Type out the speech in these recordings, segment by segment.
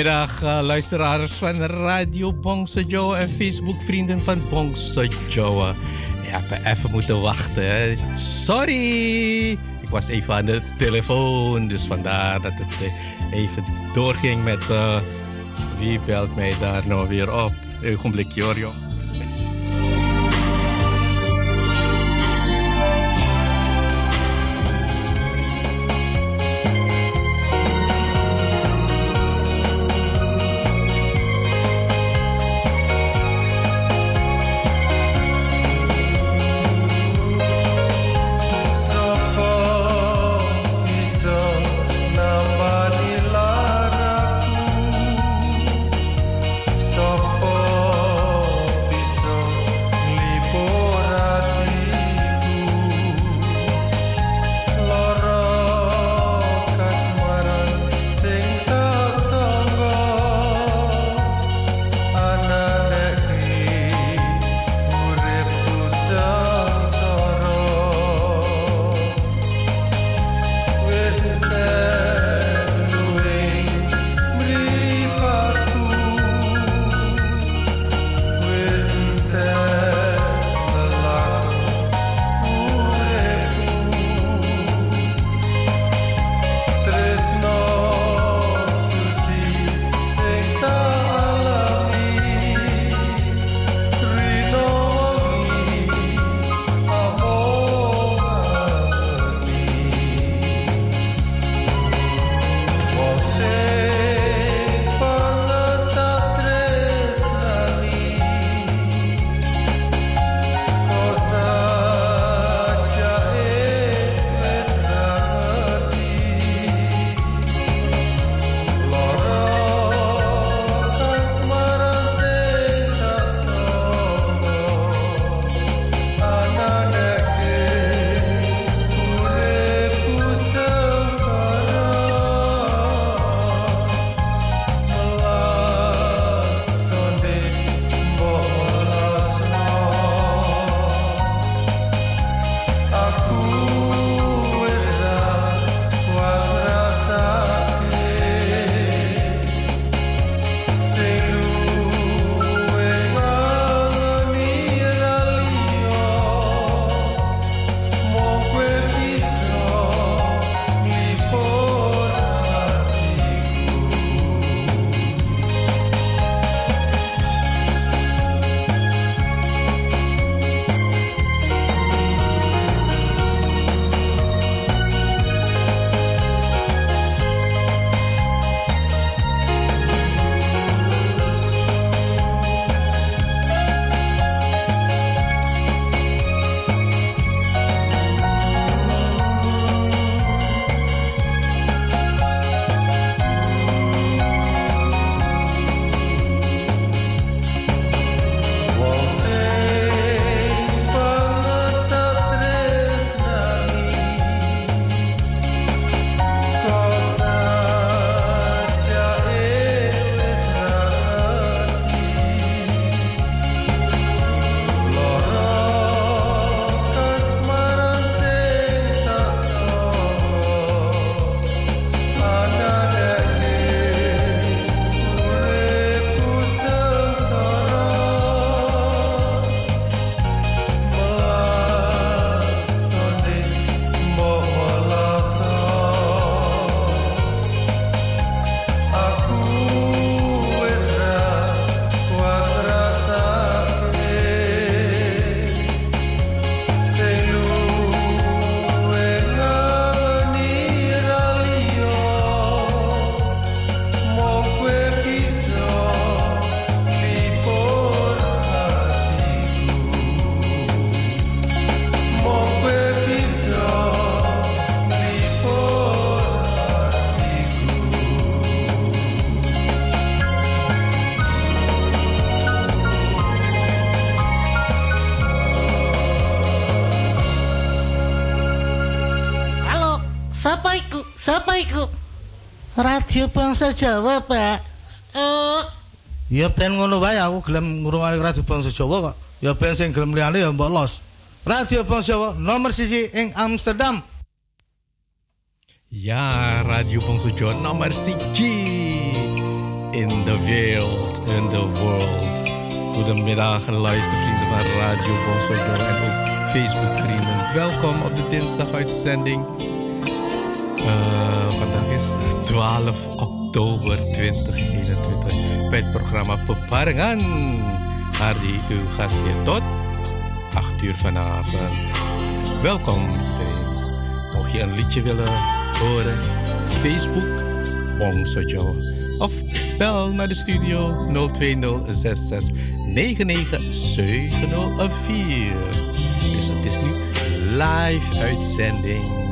Goedemiddag, uh, luisteraars van Radio Bongse Joe en Facebook vrienden van Bongse Joe. Ik heb even moeten wachten. Sorry, ik was even aan de telefoon, dus vandaar dat het eh, even doorging met uh, wie belt mij daar nou weer op. Een ogenblikje hoor, joh. Radio Bangsa Jawa, Pak. Oh. Ya ben ngono wae aku gelem ngrungokne Radio Bangsa Jawa kok. Ya ben sing gelem liyane ya mbok los. Radio Bangsa Jawa nomor siji ing Amsterdam. Ya, Radio Bangsa Jawa nomor siji in the world. In the world. Goedemiddag, luistervrienden van Radio Bonsojo en ook Facebook-vrienden. Welkom op de dinsdaguitzending. Uh, vandaag is 12 oktober 2021 bij het programma Peparengan. die uw gastje tot 8 uur vanavond. Welkom iedereen. Mocht je een liedje willen horen, Facebook Bongsojo. Of bel naar de studio 02066 99704. Dus het is nu live uitzending.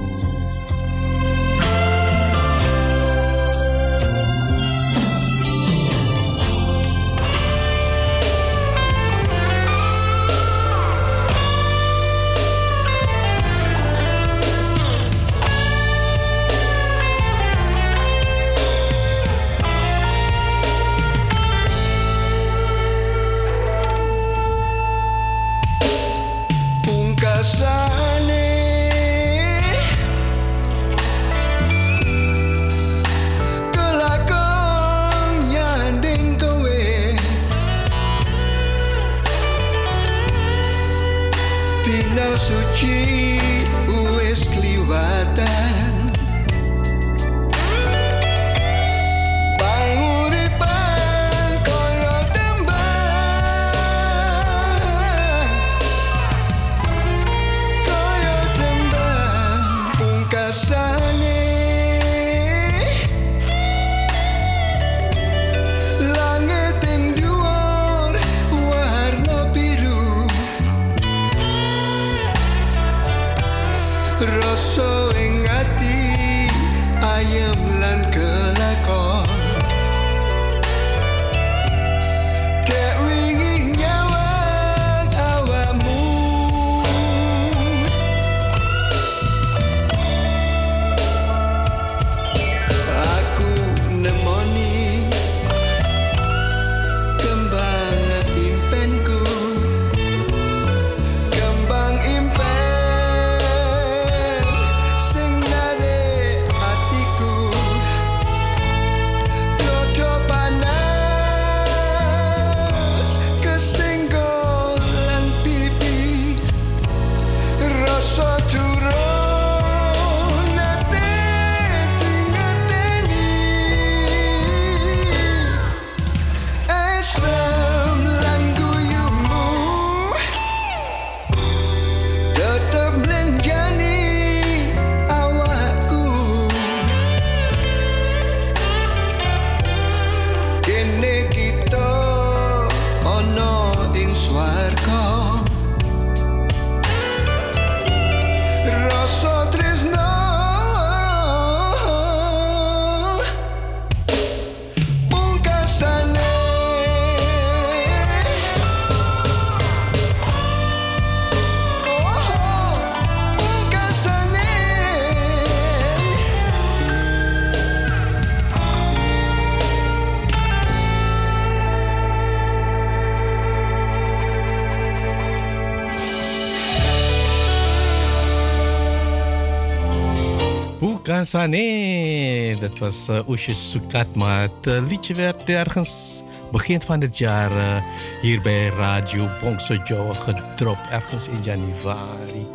Sane. Dat was uh, Oesje Sukatma. Het uh, liedje werd ergens begin van het jaar uh, hier bij Radio Bongso Joe gedropt. Ergens in januari.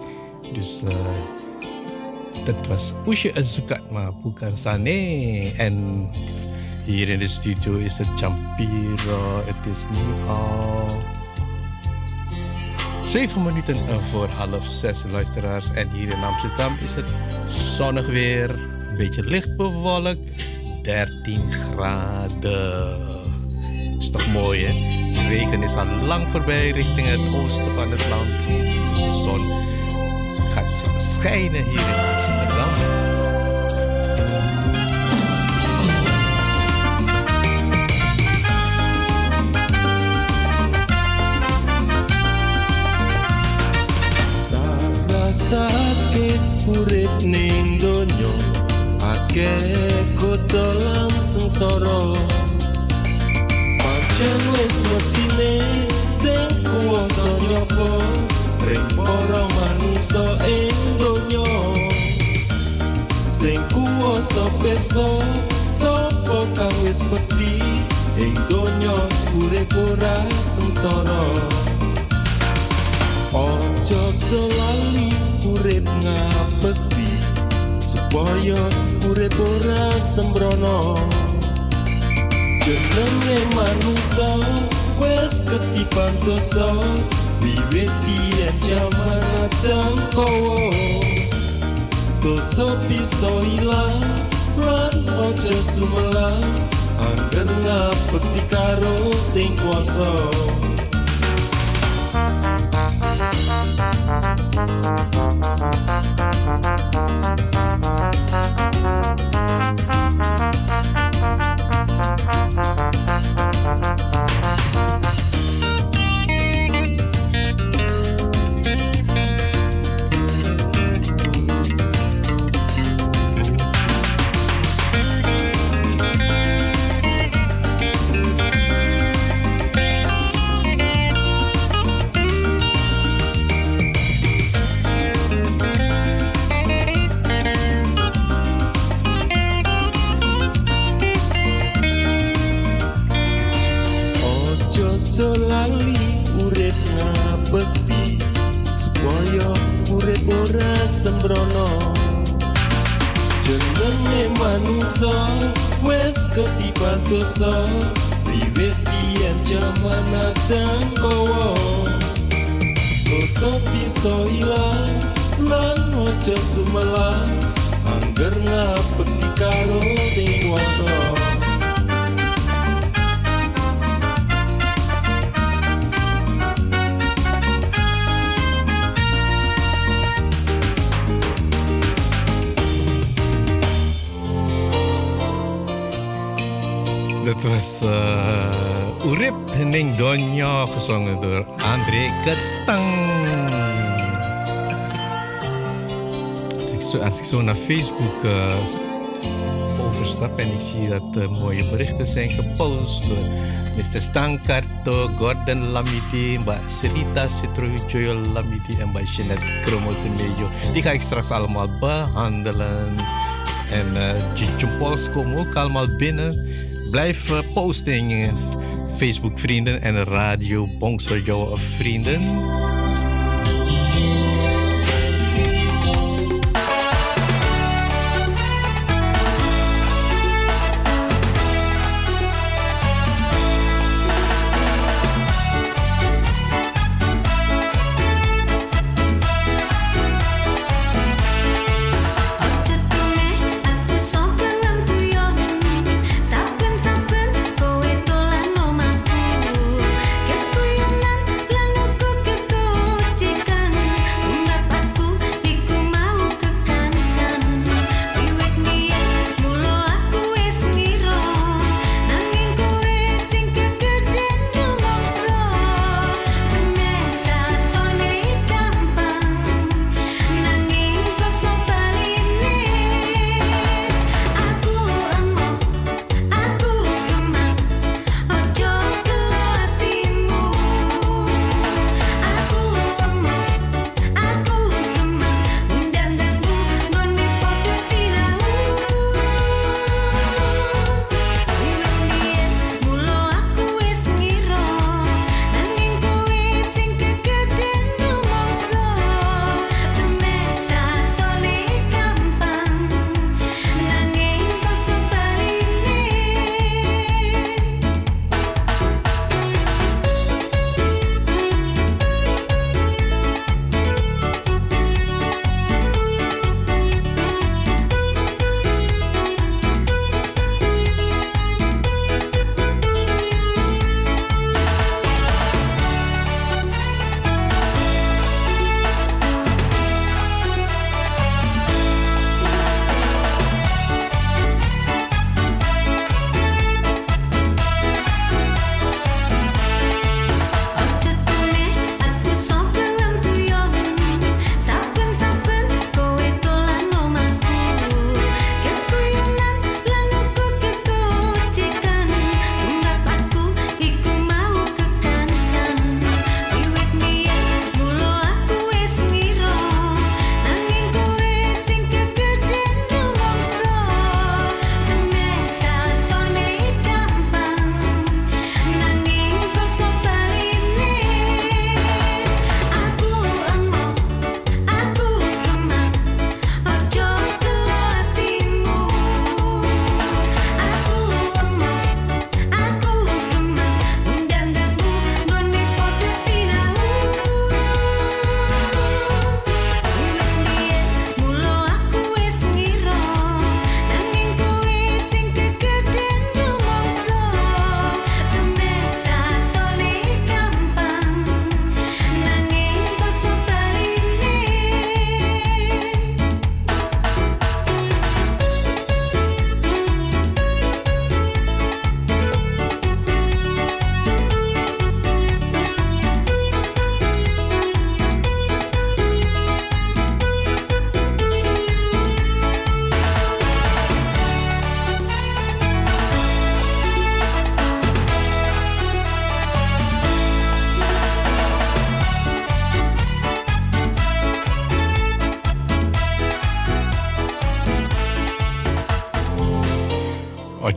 Dus dat was Oesje Sukatma Bukan Sane. En hier in de studio is het Champiro. Het is nu al... Zeven minuten voor half zes luisteraars. En hier in Amsterdam is het zonnig weer. Een beetje licht bewolkt. 13 graden. Is toch mooi hè? De regen is al lang voorbij richting het oosten van het land. Dus de zon gaat schijnen hier in ning donya. Akeh kudu langsung soro pancen wis mestine sing kuwasa nyopo ring para manungsa ing donya. Sing kuwasa pirsa sapa kang wis peti ing donya urip ora sengsara. Ojo lali urip ngabekti supaya urip ora sembrono. Jenenge manungsa wes ketipan dosa wiwit biyen jaman adang kowo. Dosa bisa ilang lan ojo sumelang Anggen ngapeti karo sing kuasa. Thank you. sembrono jenenge manungsa wis ketiban dosa. Wiwit biyen jaman adang kowo. Dosa bisa ilang lan ojo sumelang angger ngapeti karo sing wono kuasa gezongen door André Ketang. Als ik zo naar Facebook uh, overstap en ik zie dat uh, mooie berichten zijn gepost door Mr. Stankarto, Gordon Lamiti, Mbak Serita Citrovijoyo Lamiti en Mbak Jeanette Kromotemejo. Die ga ik straks allemaal behandelen. En uh, Jimpols komen ook allemaal binnen. Blijf uh, posting Facebook vrienden en Radio Bongso vrienden.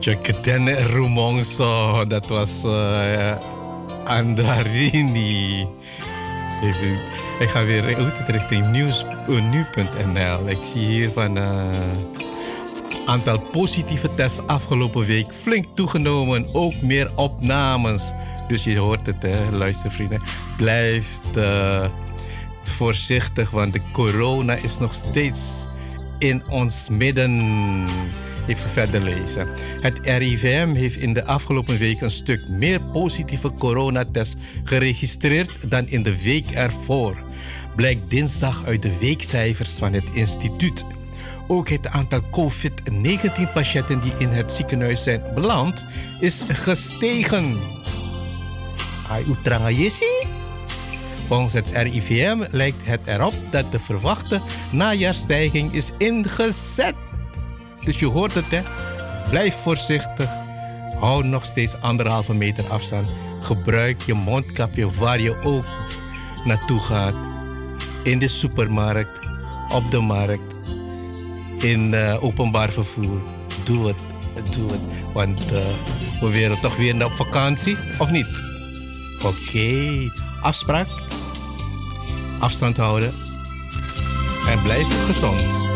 Jacqueline Rumongso, dat was uh, Andarini. Ik ga weer richting nieuws, nu.nl. Ik zie hier van uh, aantal positieve tests afgelopen week flink toegenomen. Ook meer opnames. Dus je hoort het, hè, luistervrienden. Blijf uh, voorzichtig, want de corona is nog steeds in ons midden. Even verder lezen. Het RIVM heeft in de afgelopen week een stuk meer positieve coronatests geregistreerd dan in de week ervoor. Blijkt dinsdag uit de weekcijfers van het instituut. Ook het aantal COVID-19-patiënten die in het ziekenhuis zijn beland is gestegen. Volgens het RIVM lijkt het erop dat de verwachte najaarstijging is ingezet. Dus je hoort het, hè? Blijf voorzichtig. Hou nog steeds anderhalve meter afstand. Gebruik je mondkapje waar je ook naartoe gaat. In de supermarkt, op de markt, in uh, openbaar vervoer. Doe het, doe het. Want uh, we willen toch weer op vakantie, of niet? Oké, afspraak. Afstand houden. En blijf gezond.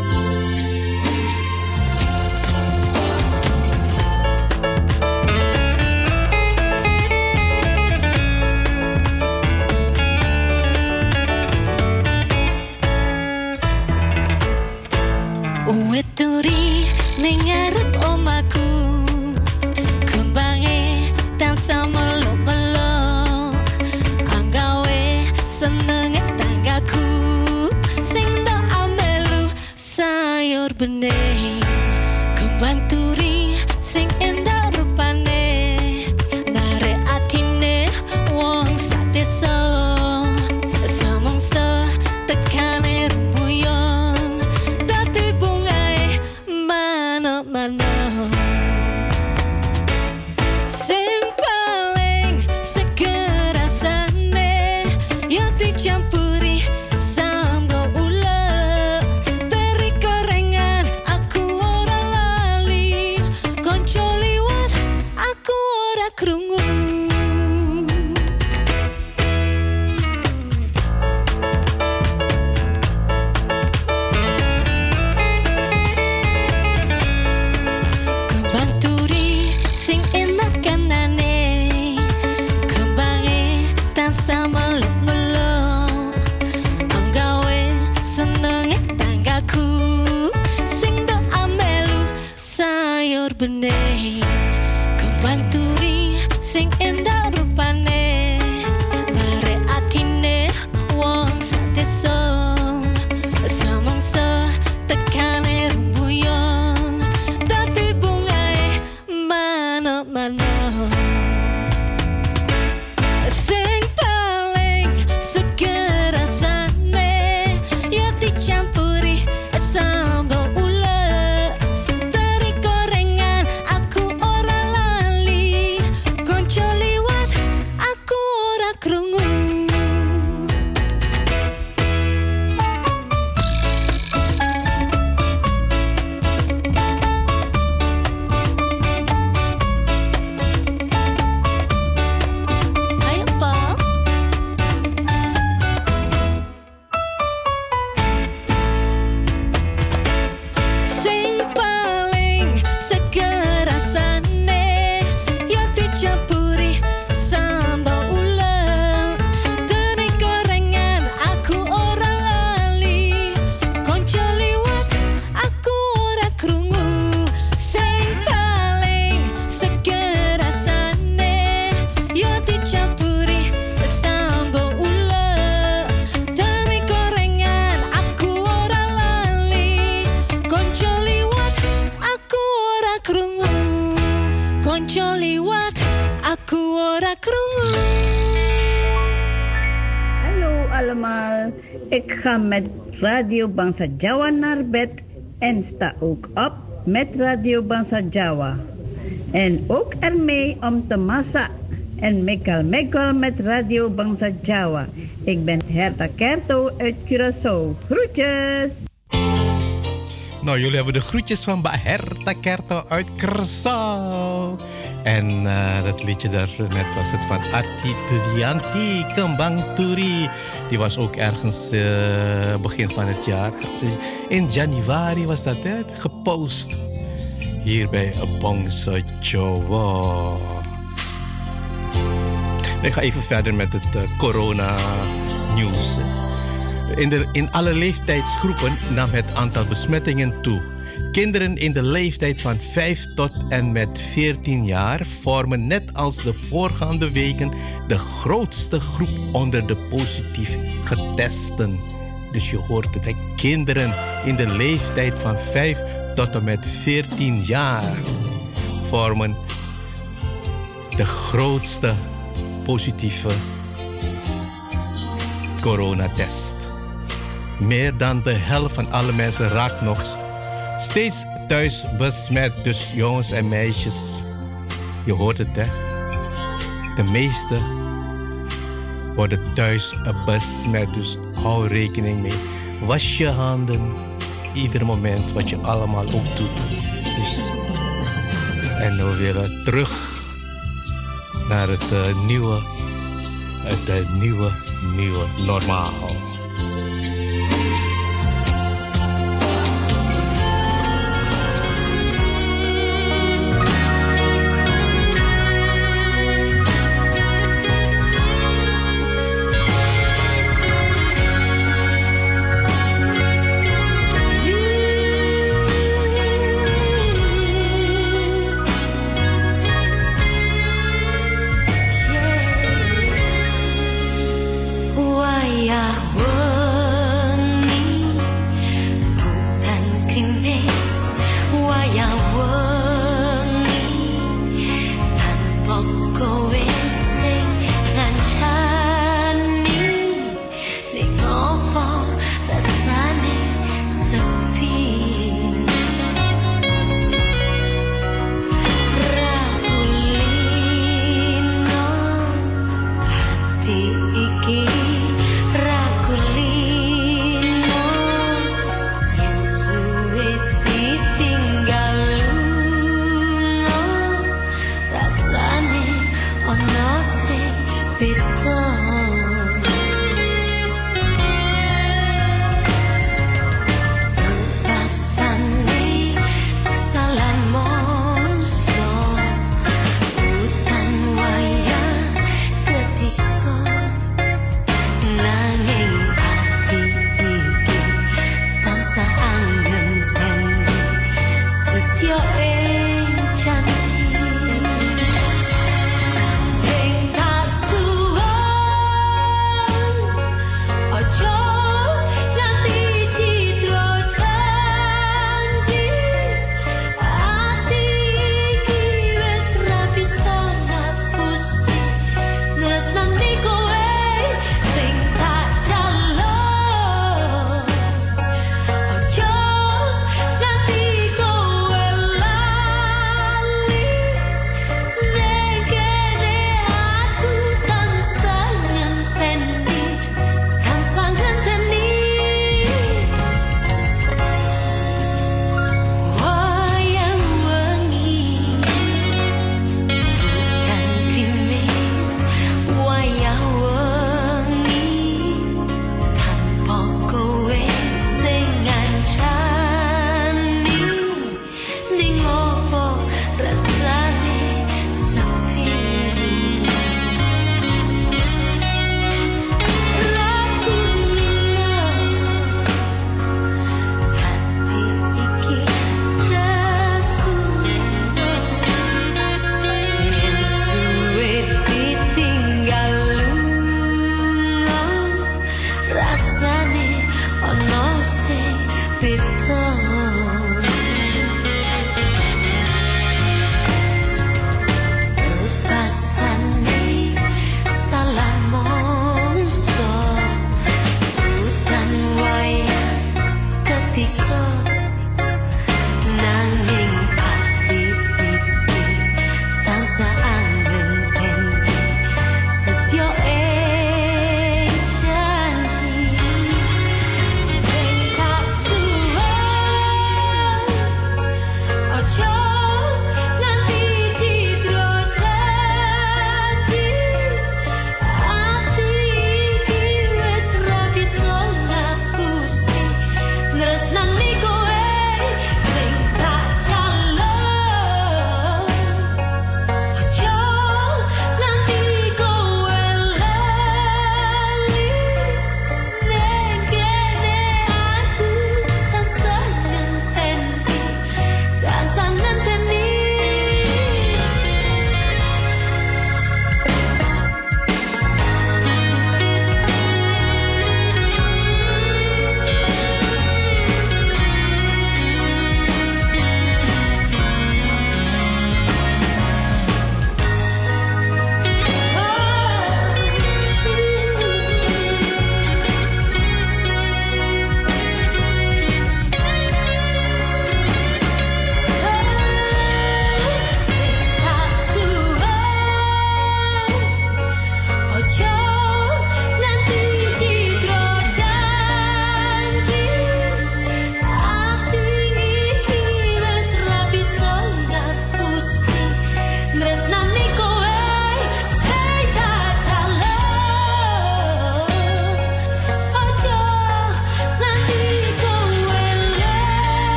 Radio Bangsa Jawa naar bed en sta ook op met Radio Bangsa Jawa. En ook ermee om te massa en mekal mekal met Radio Bangsa Jawa. Ik ben Herta Kerto uit Curaçao. Groetjes! Nou, jullie hebben de groetjes van Baherta Kerto uit Curaçao. En uh, dat liedje daar net was het van Ati Tudianti Kembang Turi. Die was ook ergens uh, begin van het jaar. In januari was dat hè, gepost. Hier bij Bongso Jowo. Ik ga even verder met het uh, corona nieuws. In, de, in alle leeftijdsgroepen nam het aantal besmettingen toe. Kinderen in de leeftijd van 5 tot en met 14 jaar vormen net als de voorgaande weken de grootste groep onder de positief getesten. Dus je hoort het, kinderen in de leeftijd van 5 tot en met 14 jaar vormen de grootste positieve coronatest. Meer dan de helft van alle mensen raakt nog steeds thuis besmet. Dus jongens en meisjes, je hoort het hè. De meeste worden thuis besmet. Dus hou rekening mee. Was je handen ieder moment wat je allemaal ook doet. Dus, en we willen terug naar het uh, nieuwe, het uh, nieuwe, nieuwe normaal.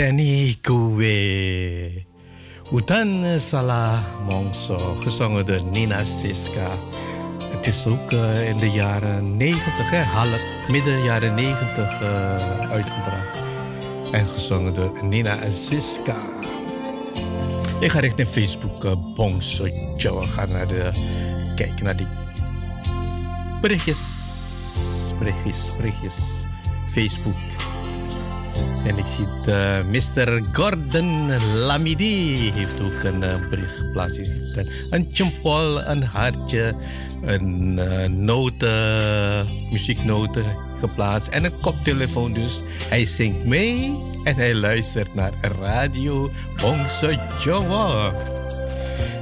Ngenteni kuwe. Utan Salah Mongso, gezongen door Nina Siska. Het is ook uh, in de jaren 90, hè, half, midden jaren 90 uh, uitgebracht. En gezongen door Nina Siska. Ik ga richting Facebook, uh, Bongso Joe. Ga naar de, kijken naar die berichtjes, berichtjes, berichtjes. Facebook. En ik zie uh, Mr. Gordon Lamidi heeft ook een uh, bericht geplaatst. Een, een chimpol, een hartje, een uh, noten, muzieknoten geplaatst en een koptelefoon dus. Hij zingt mee en hij luistert naar Radio Bongse Joa.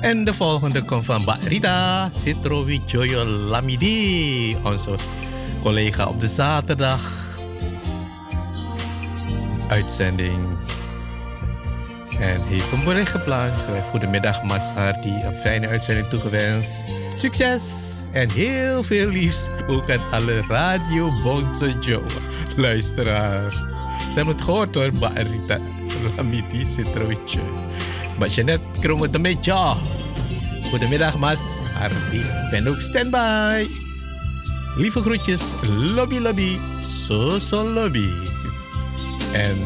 En de volgende komt van Barita Citrowi Joyo Lamidi, onze collega op de zaterdag uitzending. En heeft een bericht geplaatst. Goedemiddag Masar, die een fijne uitzending toegewenst. Succes en heel veel liefs ook aan alle Radio Bonzo Joe luisteraars. Ze hebben het gehoord hoor, Barita Lamiti Citroetje. Maar Jeanette kromt een beetje. Goedemiddag Mas, Hardy. ben ook standby. Lieve groetjes, lobby lobby, so lobby. En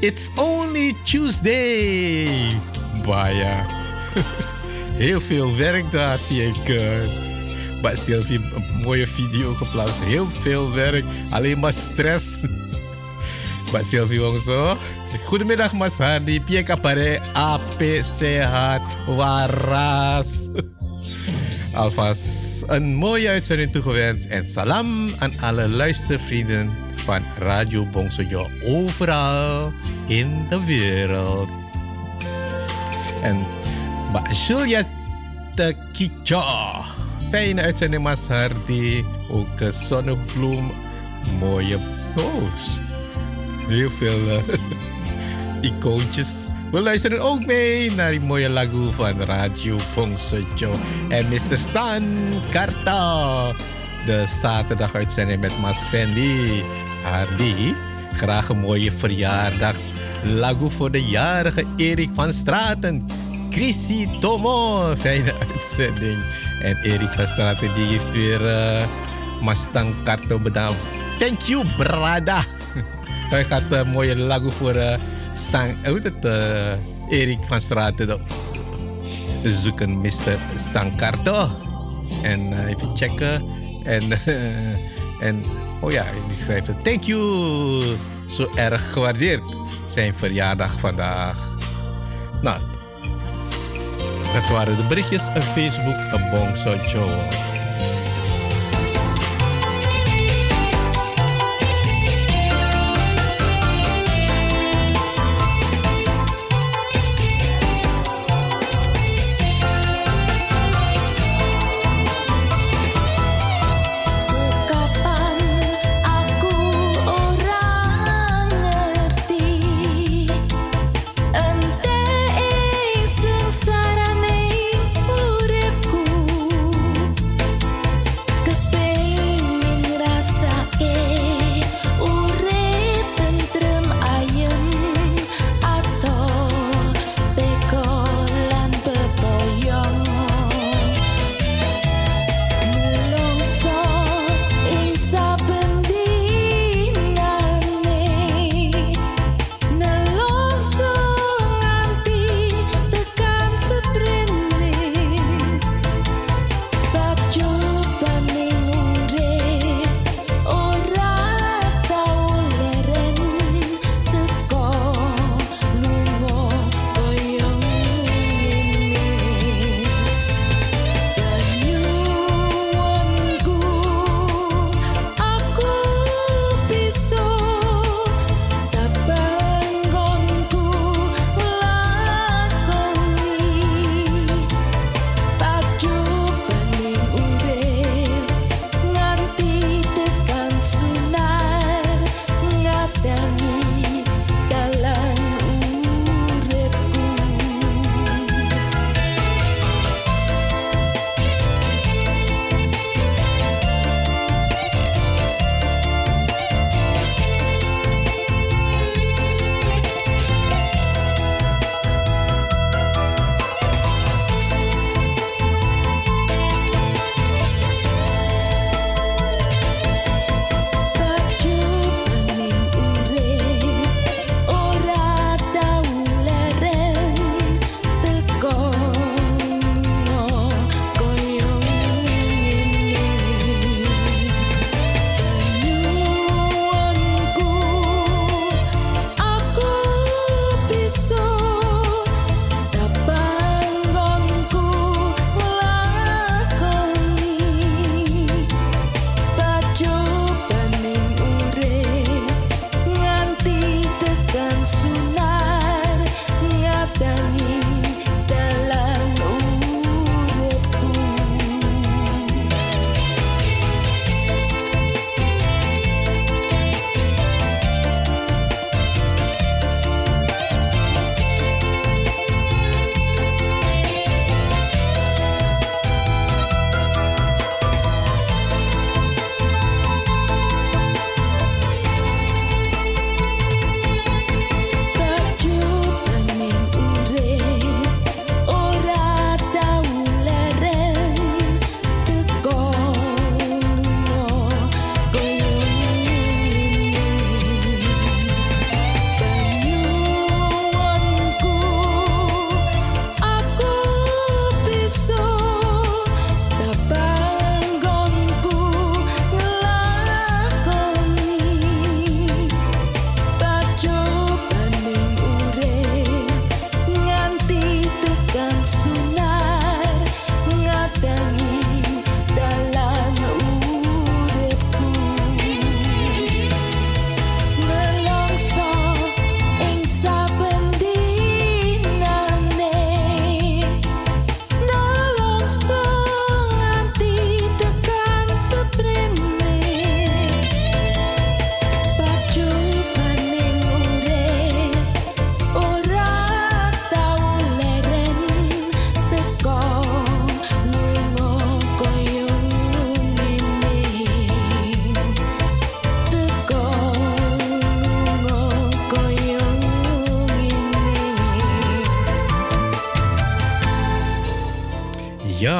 it's only Tuesday. Baya. Heel veel werk daar zie ik. Uh, bij Sylvie een mooie video geplaatst. Heel veel werk. Alleen maar stress. Bij Sylvie zo. Goedemiddag Mas Hardy. Pierre Pare APC Waras. Alvast een mooie uitzending toegewenst. En salam aan alle luistervrienden van Radio Bongsojo overal in de wereld. En Juliette Kicha. Fijne uitzending, Mas Hardy. Ook zonnebloem. Mooie post. Heel veel uh, icoontjes. We luisteren ook mee naar die mooie lagu van Radio Bongsojo. En Mr. Stan Karta. De zaterdag uitzending met Mas Fendi. Hardy. Graag een mooie verjaardags lagu voor de jarige Erik van Straten. Chrissy Tomo. Fijne uitzending. En Erik van Straten die heeft weer uh, Mustang Karto bedankt. Thank you, brada. Hij gaat een mooie lagu voor uh, Stang, hoe het, uh, Erik van Straten zoeken, Mr. Stankarto. En even checken. En, en Oh ja, die schrijft het. Thank you. Zo erg gewaardeerd. Zijn verjaardag vandaag. Nou, dat waren de berichtjes op Facebook van Bong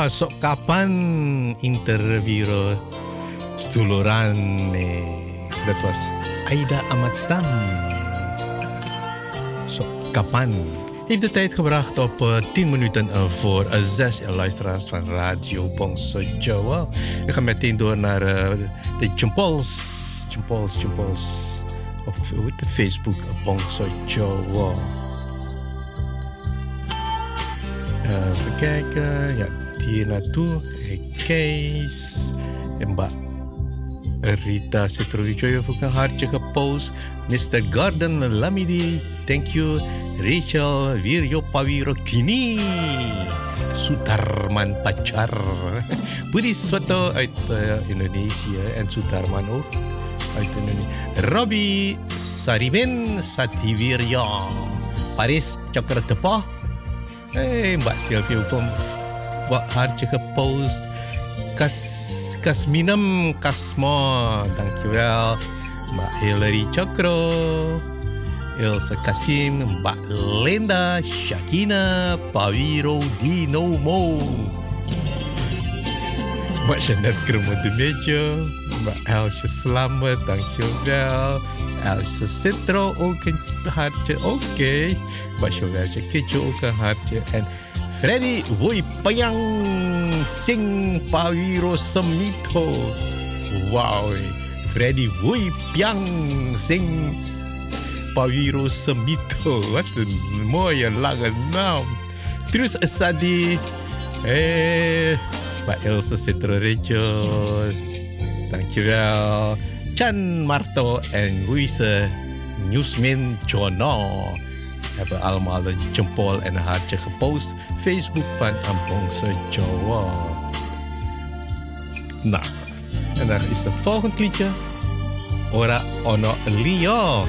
Joe. Ja, so kapan interview Stuluran eh, Dat was Aida Amatstam. Zo, kapan. Heeft de tijd gebracht op uh, 10 minuten uh, voor uh, 6 luisteraars van Radio Bongso Jawa. We gaan meteen door naar de Chimpols. Chimpols, Chimpols. Op de Facebook Bongso Jawa. even kijken. Ja, hier naartoe. Kees. En Mbak Rita Citrovicoyo ook een hartje gepost. Mr. Garden Lamidi, thank you. Rachel Virjo Pawiro Kini. Sutarman Pacar. Budi Soto uit uh, Indonesië en Sutarman ook uit Indonesië. Robbie Sarimin Sativirya. Paris Cakratepa. Hey, Mbak Sylvia hukum hartje gepost. Kas Kasminam Kasmo. Dankjewel. Mbak Hillary Chokro. Ilse Kasim, Mbak Linda, Shakina, Pawiro Dinomo. Mbak Janet Kremodemejo, Mbak Elsje Slamet, dankjewel. Elsje Citro, ook een hartje, oké. Okay. Mbak Shovelje Kitjo, ook een hartje. En Freddy Woypayang Sing Pawiro Semito. Wow, Freddy Woypayang Sing Pawiro Semito. Wat een mooie lange naam. Terus Asadi. Eh, Mbak Elsa Citrorejo. Dankjewel. Chan Marto en Louise Newsmin Jono hebben allemaal een jempol en een hartje gepost. Facebook van Ampongse Jawa. Nou, en dan is het volgende liedje. Ora Ono Lio.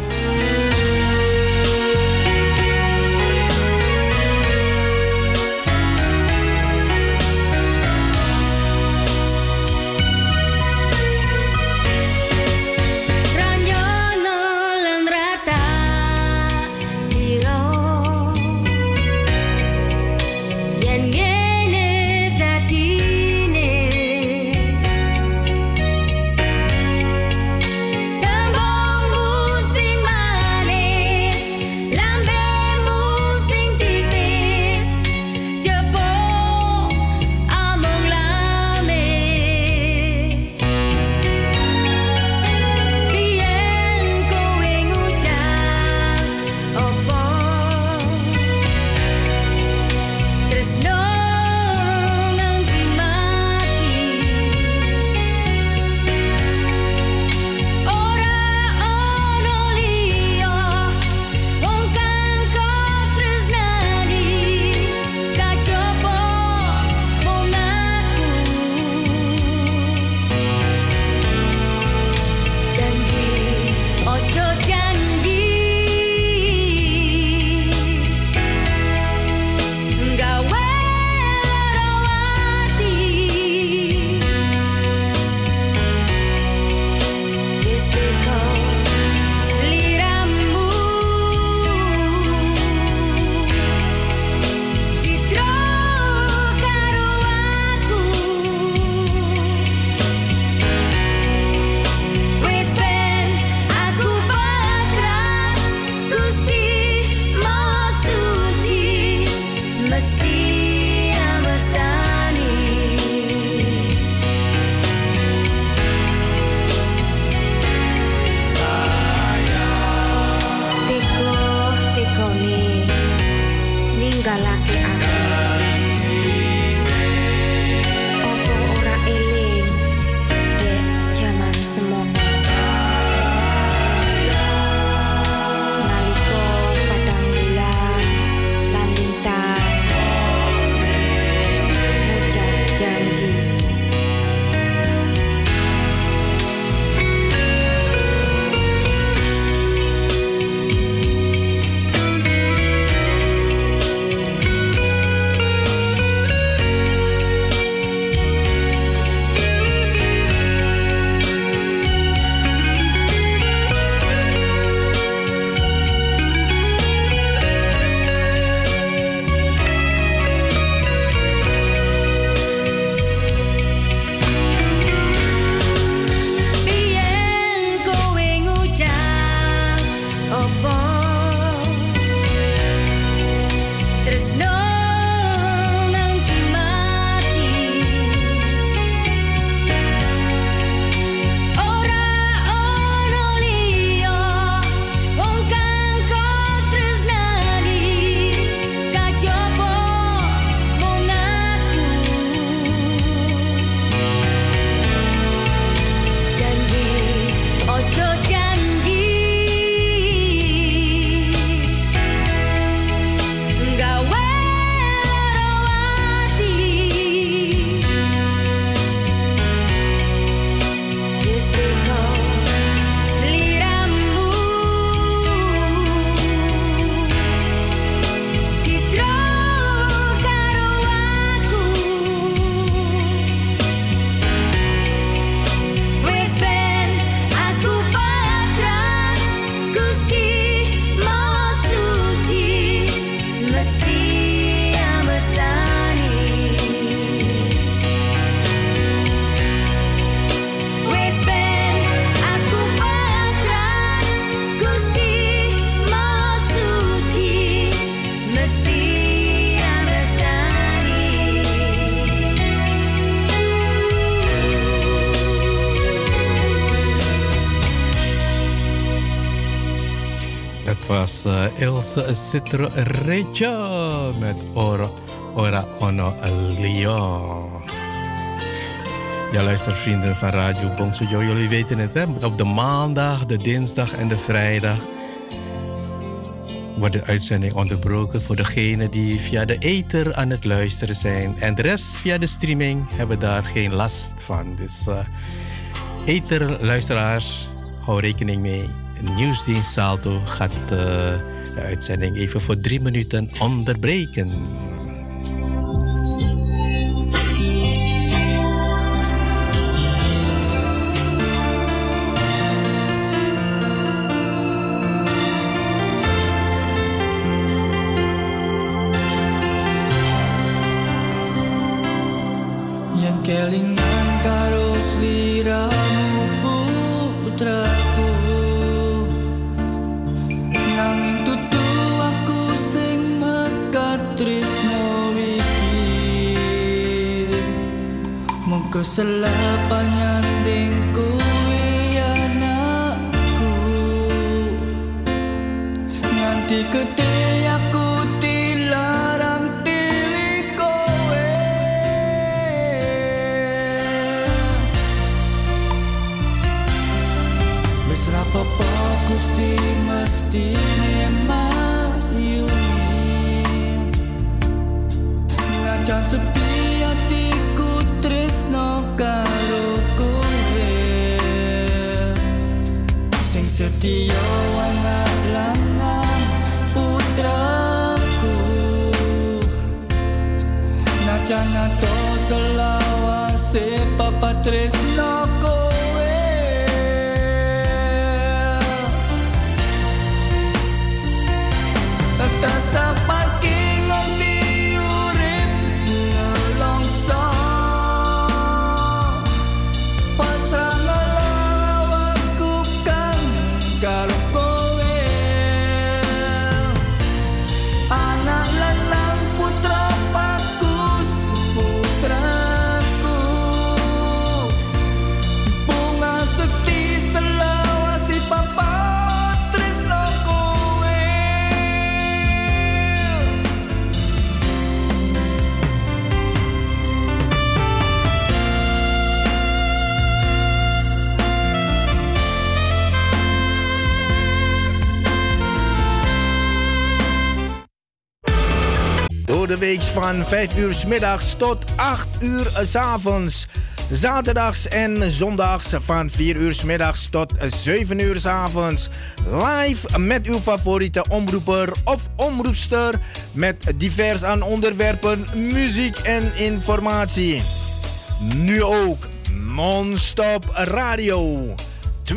Ilse Citro Reggio met Ora, Ora Ono Leo. Ja, luister vrienden van Radio Bongsojo, jullie weten het hè. Op de maandag, de dinsdag en de vrijdag wordt de uitzending onderbroken voor degenen die via de ether aan het luisteren zijn. En de rest via de streaming hebben daar geen last van. Dus uh, ether-luisteraars, hou rekening mee. Nieuwsdienst Salto gaat uh, de uitzending even voor drie minuten onderbreken. Good day. Van 5 uur s middags tot 8 uur s avonds. Zaterdags en zondags van 4 uur s middags tot 7 uur s avonds. Live met uw favoriete omroeper of omroepster. Met divers aan onderwerpen, muziek en informatie. Nu ook non-stop radio. 24-7.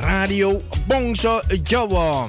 Radio Bongso Jawa.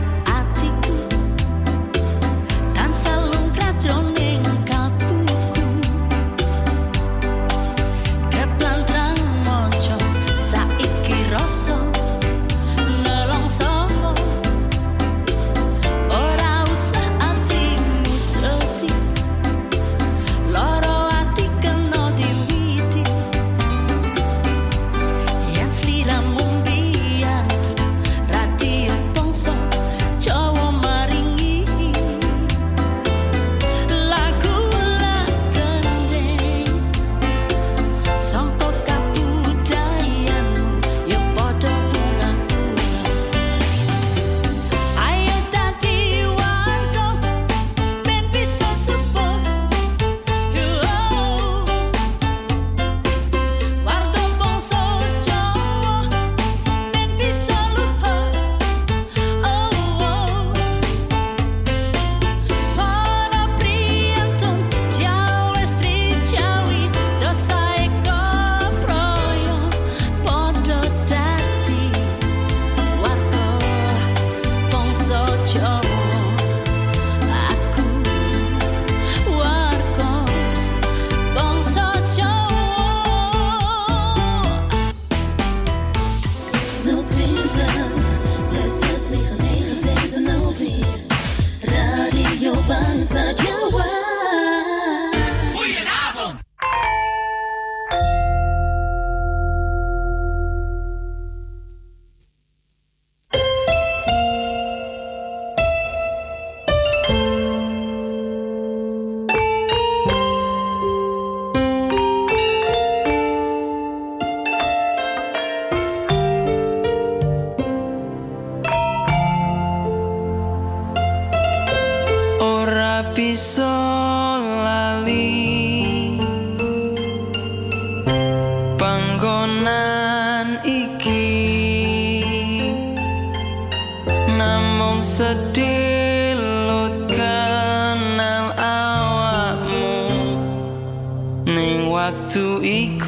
waktu ikut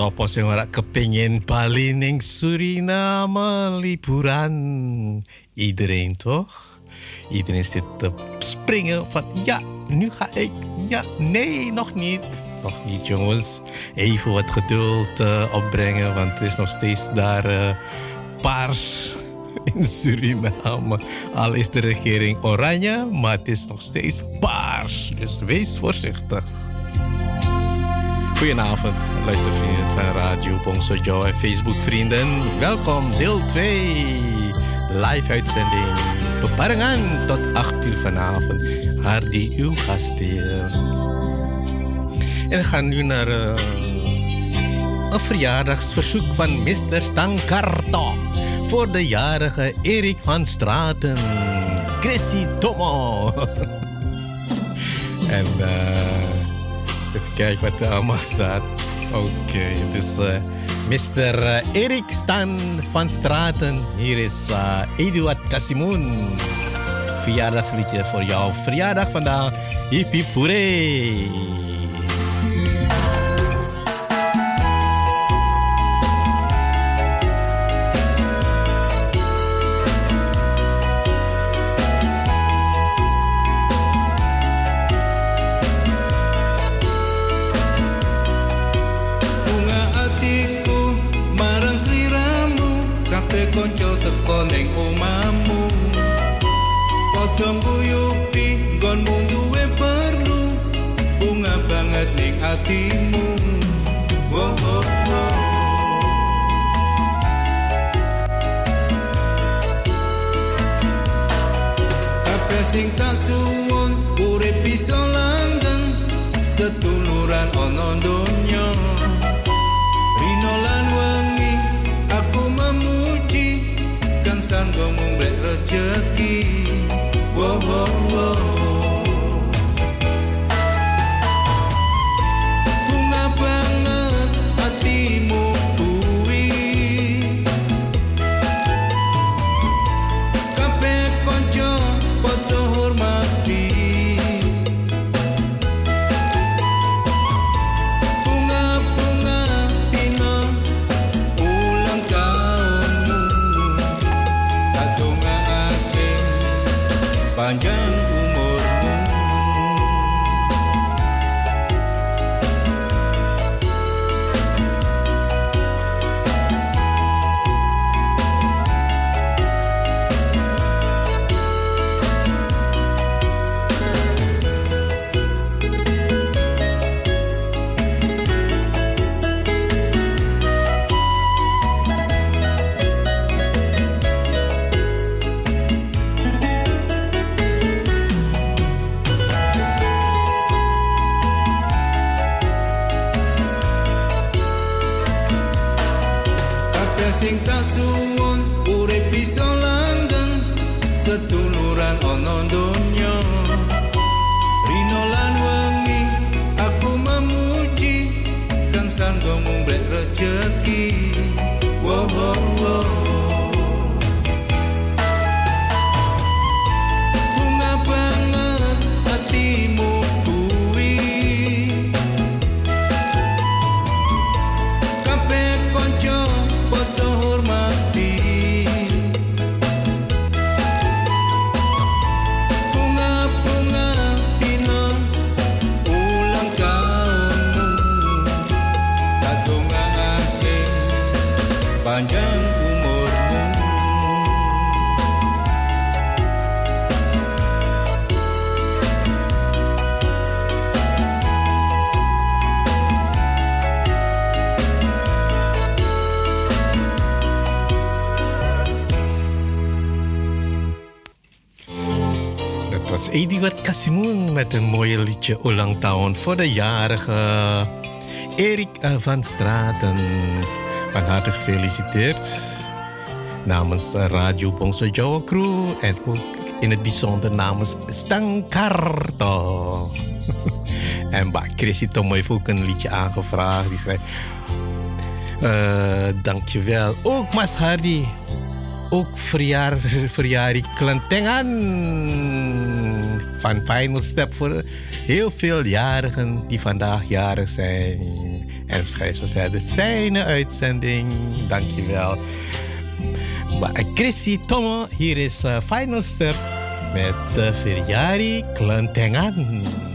Sopo sing ora kepingin bali ning Suriname liburan? Iedereen toch? Iedereen zit te springen van ja, nu ga ik. Ja, nee, nog niet. Nog niet, jongens. Even wat geduld eh, opbrengen, want het is nog steeds daar eh, paars in Suriname. Al is de regering oranje, maar het is nog steeds paars. Dus wees voorzichtig. Goedenavond, luistervrienden van Radio Bongso Joe en Facebook vrienden. Welkom, deel 2. Live uitzending. Beparengan tot 8 uur vanavond. Hardy, uw gastheer. En we gaan nu naar eh, een verjaardagsverzoek van Mr. Stankarto. Voor de jarige Erik van Straten. Chrissy Tomo. en eh, kijken wat er allemaal staat. Oké, dus eh, Mr. eh, Erik Stan van Straten. Hier is eh, Eduard Kasimoen. Verjaardagsliedje voor jou. Verjaardag vandaag. Bunga bisa langgeng setuluran ana donya. Rino lan wengi aku memuji kang sanggo mumbrek rejeki. Wo wo wo Eduard Kasimoen met een mooie liedje Olang Town voor de jarige Erik eh, van Straten. Van harte gefeliciteerd namens Radio Bongso Jawa Crew en ook in het bijzonder namens Stankarto. en Ba Chrissy Tom heeft ook een liedje aangevraagd. Die schrijft... eh dankjewel. Ook Mas Hardy. Ook verjaar, verjaardag Klantengan van Final Step voor heel veel jarigen die vandaag jarig zijn. En schrijf ze verder. Fijne uitzending. Dankjewel. Maar Chrissy Tomo, hier is eh, Final Step met de verjaardag Klantengan.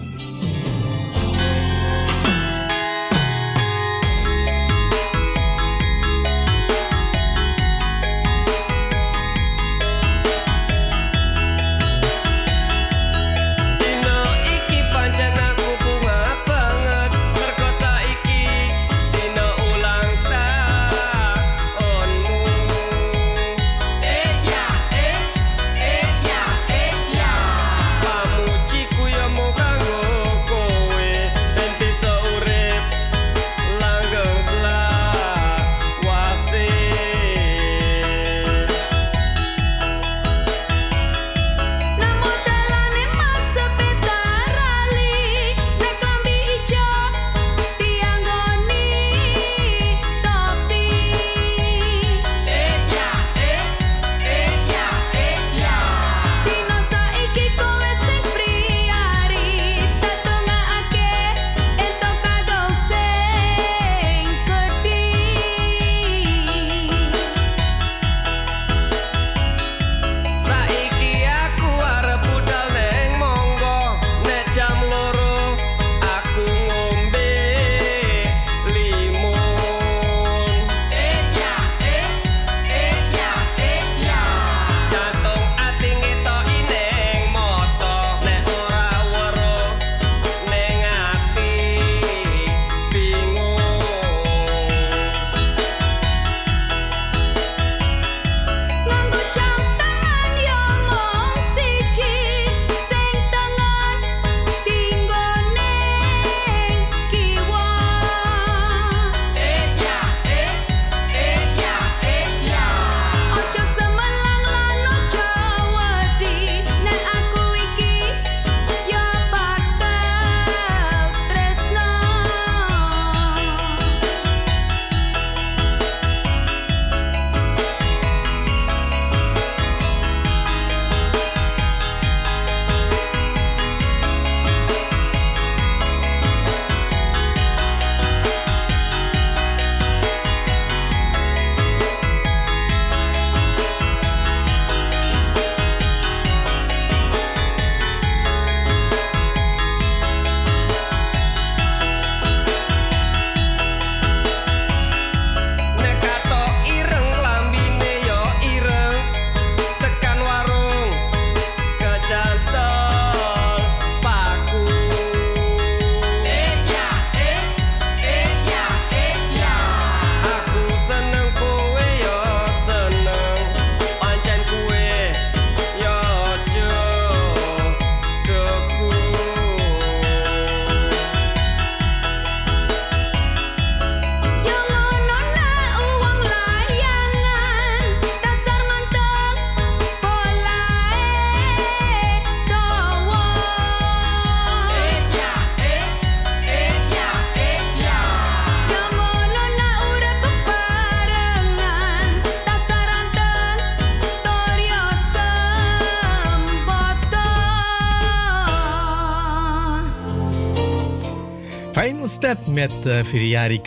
Met uh, Viriari.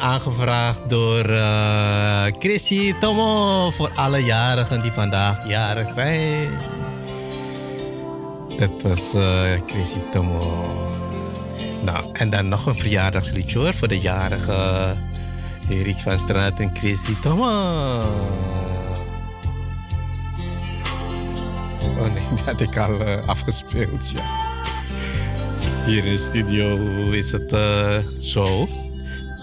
Aangevraagd door uh, Chrissy Tomo. Voor alle jarigen die vandaag jarig zijn. Dat was uh, Chrissy Tomo. Nou, en dan nog een verjaardagsliedje. Voor de jarige Erik van Straat en Chrissy Tomo. Oh nee, dat had ik al afgespeeld, ja. Hier in de studio is het uh, zo.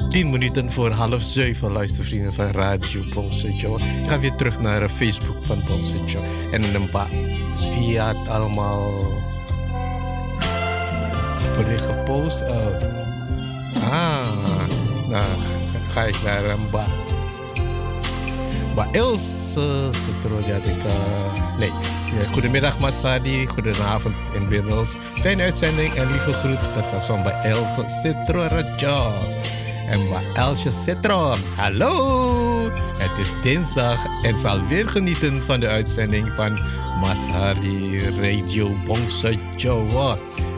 10 minuten voor half zeven, luistervrienden van Radio Bongsejo. Ik ga weer terug naar de Facebook van Bongsejo. En een paar via het allemaal bericht gepost. Uh, ah, nou ga ik naar een ba. Ba Ilse Citro, ja, ik, uh, nee. Goedemiddag Masadi, goedenavond inmiddels. Fijne uitzending en lieve groet. Dat was van bij Else Citro Rajo. En bij Elsje Citro, hallo! Het is dinsdag en zal weer genieten van de uitzending van Masari Radio Bongsa.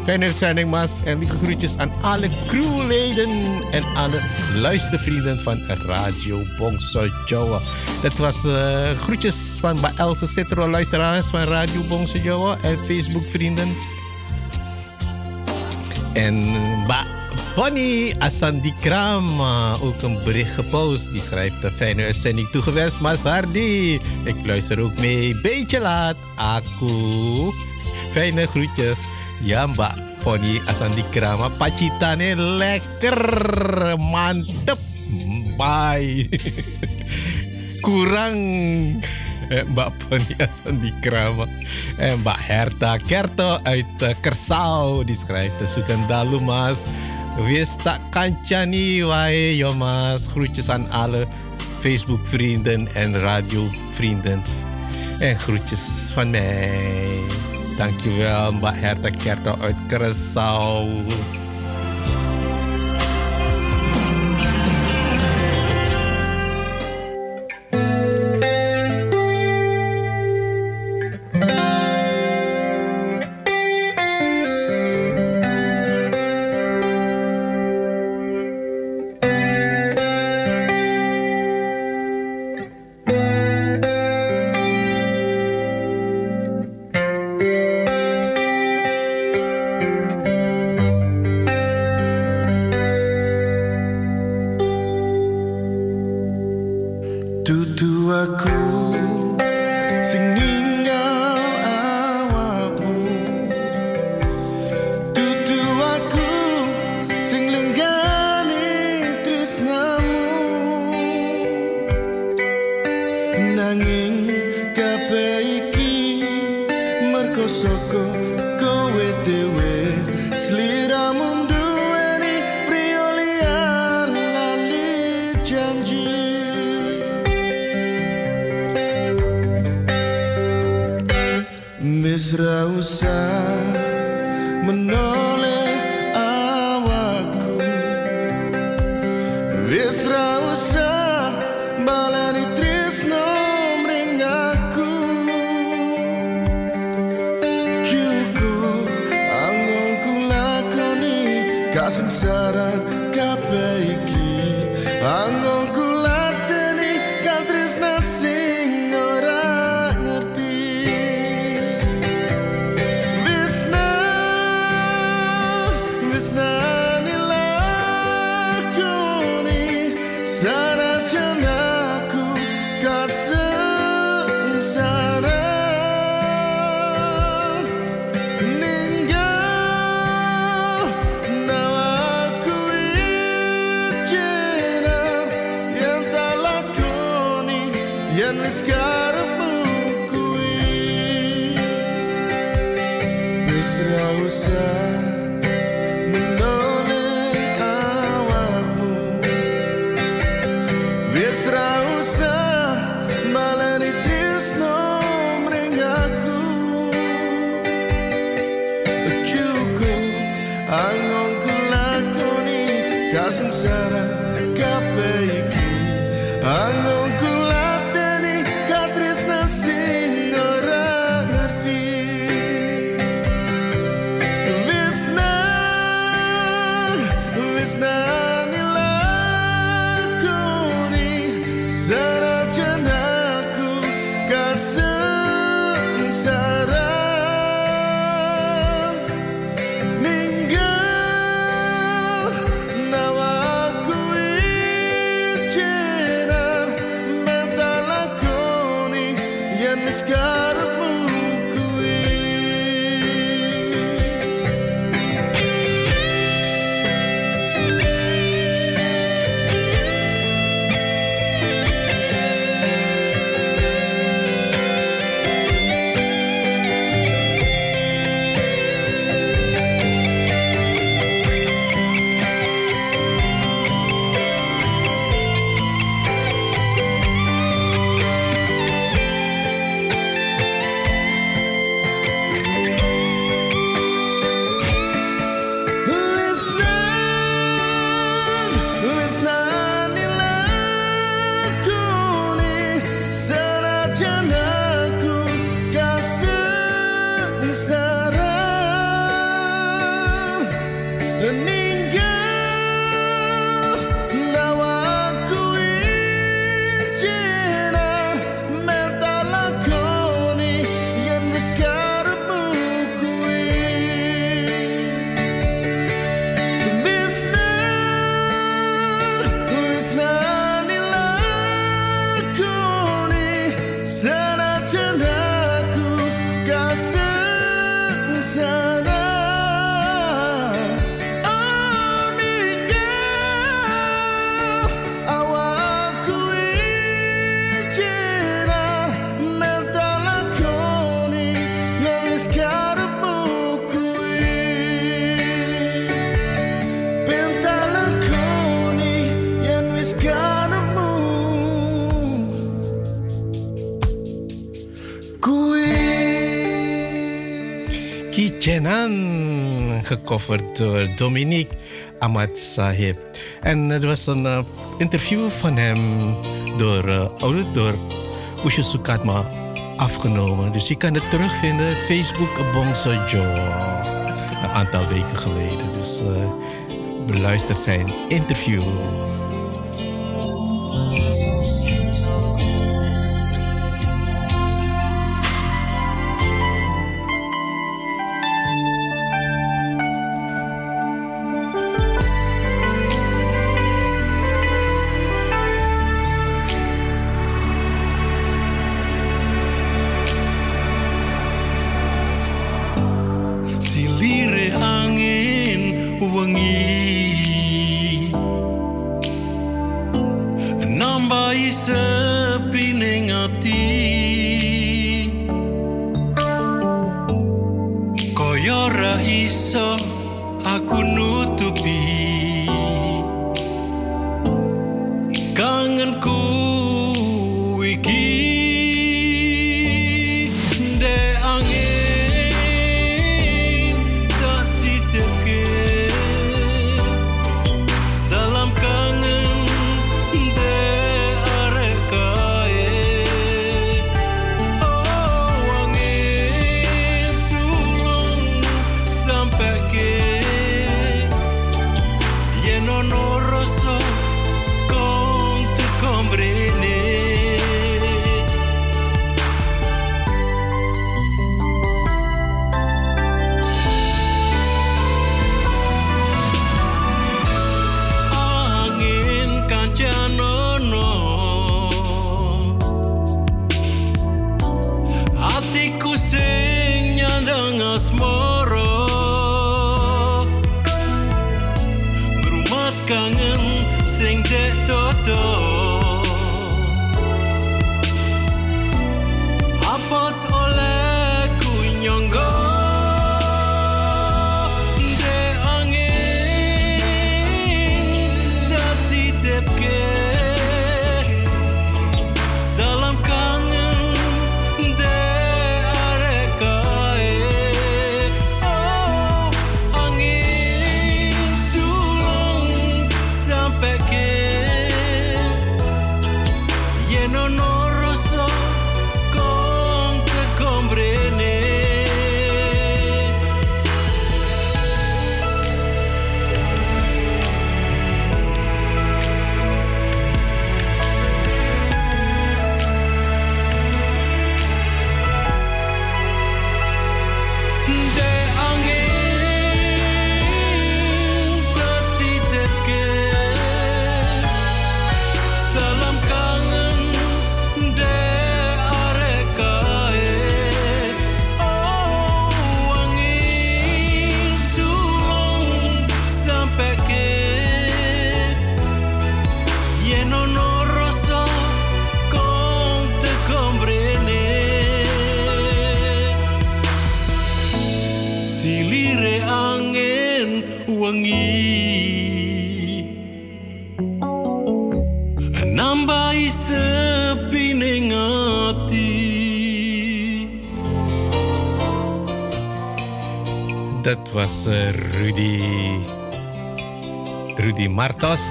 Fijne uitzending Mas en lieve groetjes aan alle crewleden en alle luistervrienden van Radio Bongsa Jawa. Dat was uh, groetjes van bij Else Citro luisteraars van Radio Bongsa Jawa en Facebook vrienden. En bij Bonnie Asandi Krama ook een bericht gepost. Die schrijft een fijne uitzending toegewenst, Masardi. Ik luister ook mee, beetje laat. Aku. Fijne groetjes. Ja, mbak Pony Asandi Krama. Pacitane lekker. Mantep. Bye. Kurang. Mbak Pony Asandi Krama. En Mbak Herta Kerto uit uh, Kersau. Die schrijft Sukandalu mas. Wees tak kancani wae yo mas. Groetjes aan alle Facebook vrienden en radio vrienden. En groetjes van mij. Dankjewel Mbak Herta Kerto uit Kersau. Gecoverd door Dominique Ahmad Sahib. En het was een eh, interview van hem door, uh, door Usha Sukatma afgenomen. Dus je kan het terugvinden Facebook Bongso Joe. Een aantal weken geleden. Dus uh, beluister zijn interview. Martos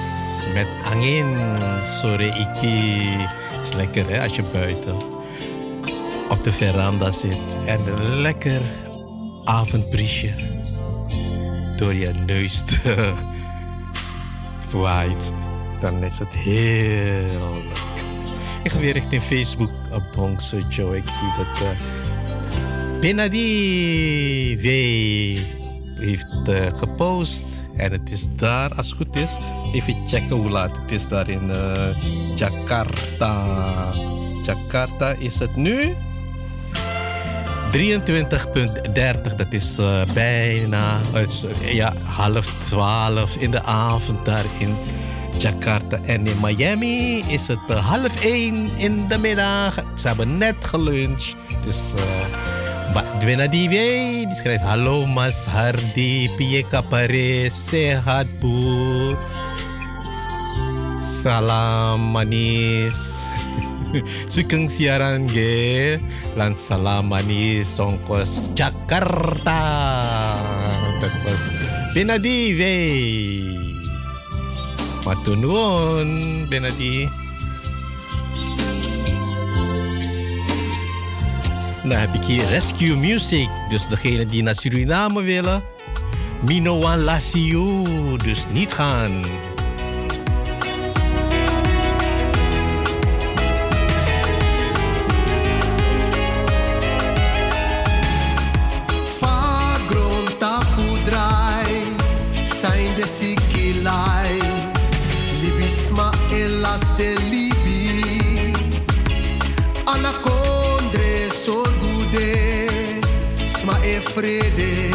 met angin sore iki. Is lekker hè als je buiten op de veranda zit en een lekker avondbriesje door je neus waait. Dan is het heel leuk. Ik ga weer richting Facebook op Bongso Joe. Ik zie dat eh Benadi W heeft eh, gepost. En het is daar, als het goed is. Even checken hoe laat het is daar in eh, Jakarta. Jakarta is het nu 23.30. Dat is eh, bijna eh, ja, half twaalf in de avond daar in Jakarta. En in Miami is het half één in de middag. Ze hebben net geluncht. Dus Dwena Diwe die schrijft... Hallo Mas Hardi, piye kapare, sehat. Salam manis. sukeng siaran ge lan salam manis songkos Jakarta. Tapos Benadi we. Matunun Benadi. Dan heb ik hier Rescue Music. Dus degene die naar Suriname willen. Minoan lasiu Dus niet gaan. fredere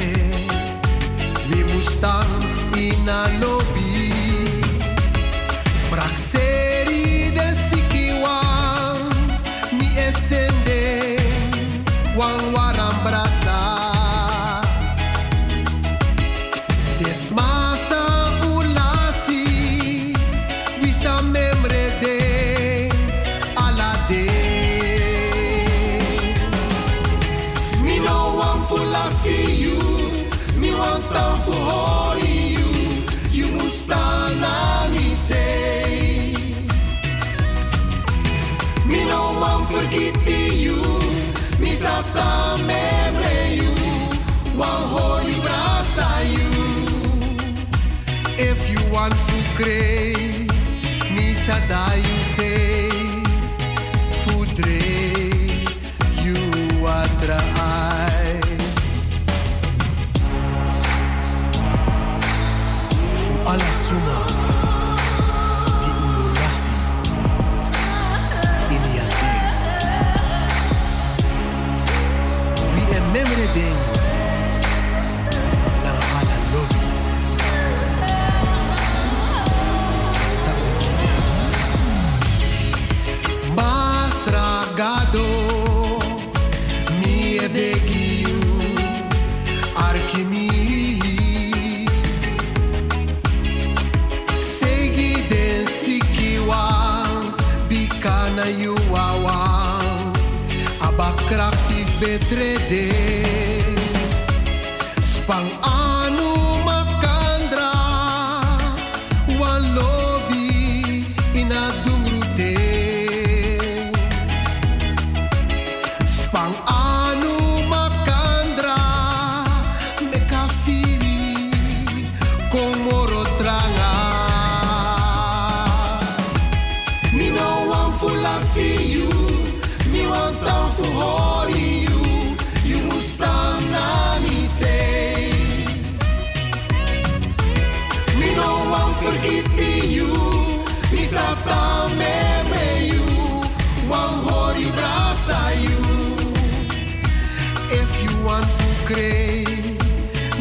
crer,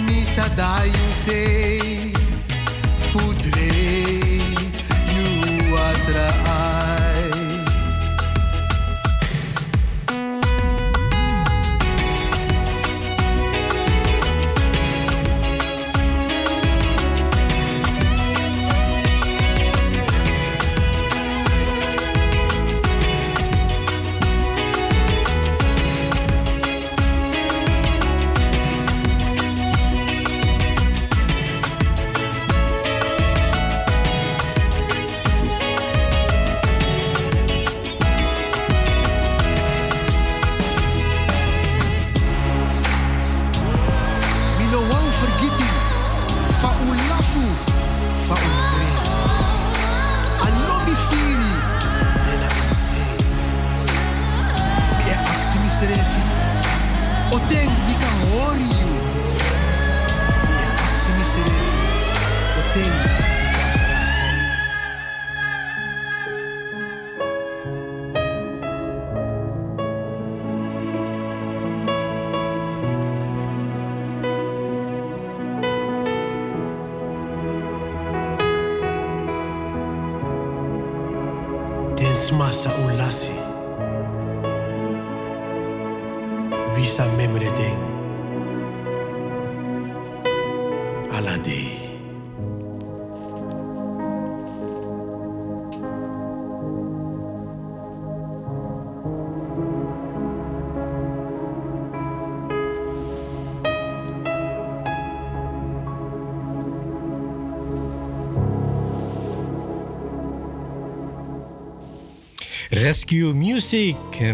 me sadai ser.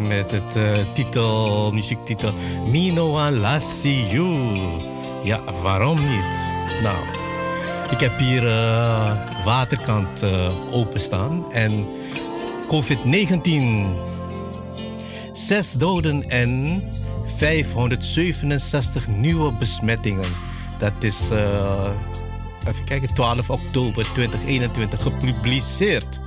Met het eh, titel, muziektitel Me No One Last See You. Ja, waarom niet? Nou, ik heb hier eh, waterkant eh, openstaan en COVID-19. Zes doden en 567 nieuwe besmettingen. Dat is, even kijken, 12 oktober 2021 gepubliceerd.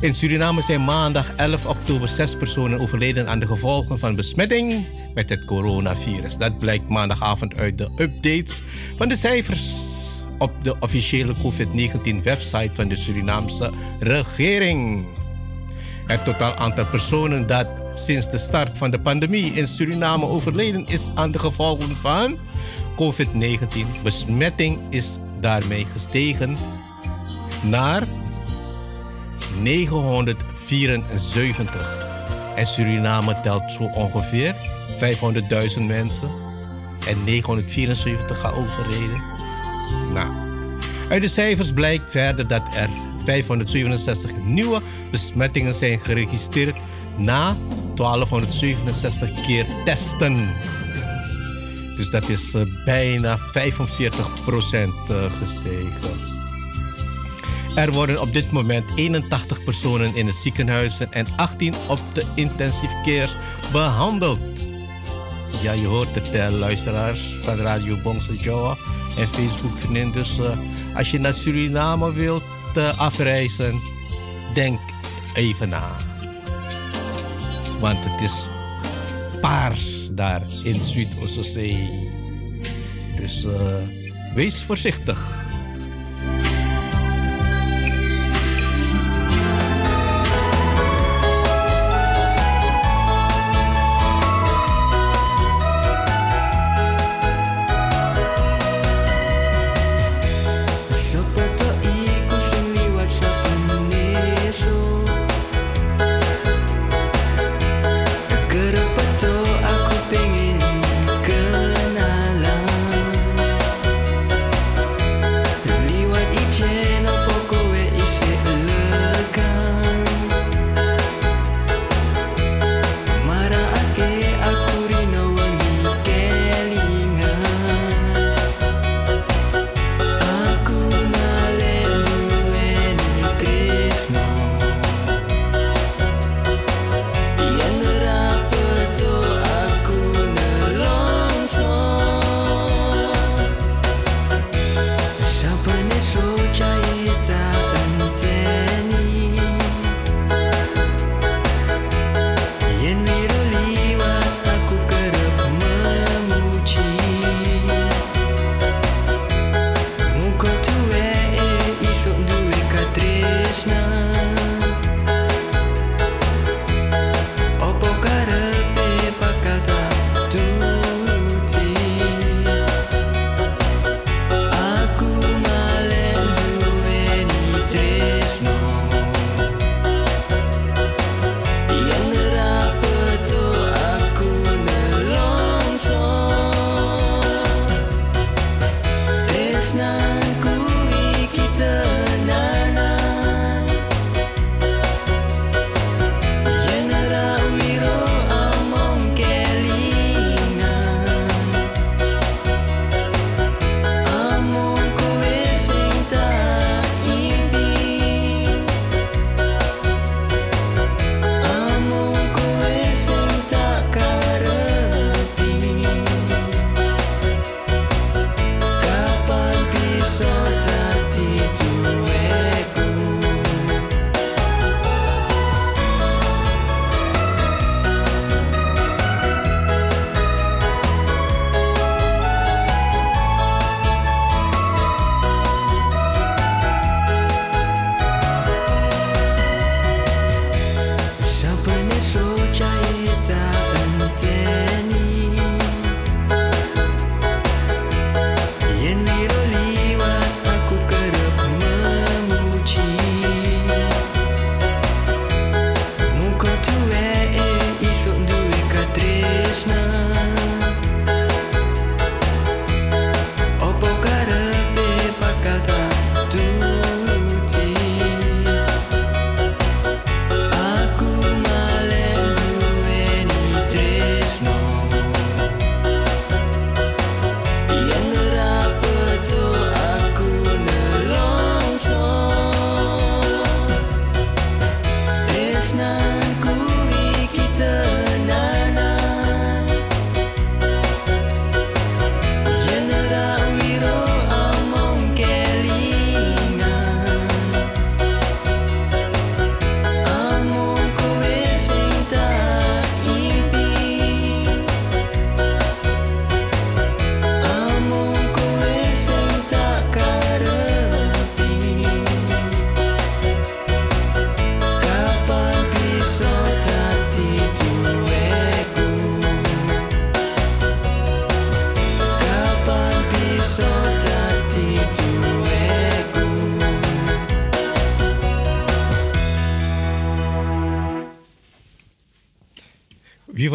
In Suriname zijn maandag 11 oktober zes personen overleden aan de gevolgen van besmetting met het coronavirus. Dat blijkt maandagavond uit de updates van de cijfers op de officiële COVID-19-website van de Surinaamse regering. Het totaal aantal personen dat sinds de start van de pandemie in Suriname overleden is aan de gevolgen van COVID-19 besmetting is daarmee gestegen naar 974. En Suriname telt zo ongeveer 500.000 mensen en 974 gaan overleden. Nou, uit de cijfers blijkt verder dat er 567 nieuwe besmettingen zijn geregistreerd na 1267 keer testen. Dus dat is eh, bijna 45% eh, gestegen. Er worden op dit moment 81 personen in de ziekenhuizen en 18 op de intensive care behandeld. Ja, je hoort het, luisteraars van Radio Bongso Joa en Facebook vrienden. Dus eh, als je naar Suriname wilt eh, afreizen, denk even na. Want het is paars daar in Zuid-Oostzee. Dus eh, wees voorzichtig.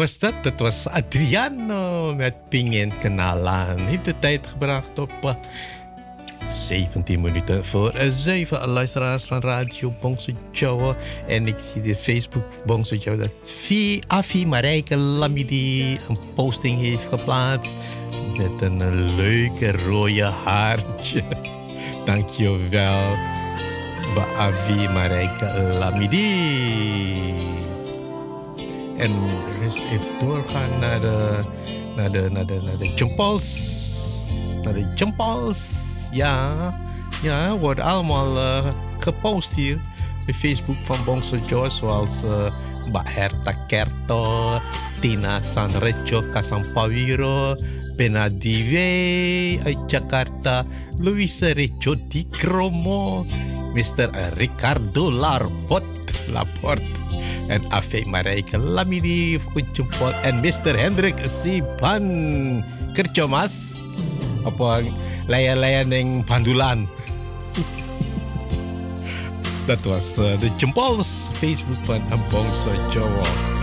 Was dat? Dat was Adriano met Pingen Kanalan. Heeft de tijd gebracht op uh, 17 minuten voor 7 luisteraars van Radio Bongso Joe. En ik zie de Facebook Bongso Joe dat Fi, Afi Marijke Lamidi een posting heeft geplaatst. Met een leuke rode haartje. Dankjewel. Afi Marijke Lamidi. En dus even doorgaan naar de, naar de, naar de, naar de jumpals. Naar de jumpals. Ja, ja, wordt allemaal uh, gepost hier. Op Facebook van Bongso Joe. Zoals uh, Mbak Herta Kerto, Tina Sanrejo Kasampawiro, Benadiwe uit Jakarta, Luisa Rejo Di Kromo, Mr. Ricardo Larbot, Laport en Afe Marijke Lamidi Kujumpol en Mr. Hendrik Siban kerja mas apa layan-layan yang pandulan dat was uh, de Facebook van Ambongso Jawa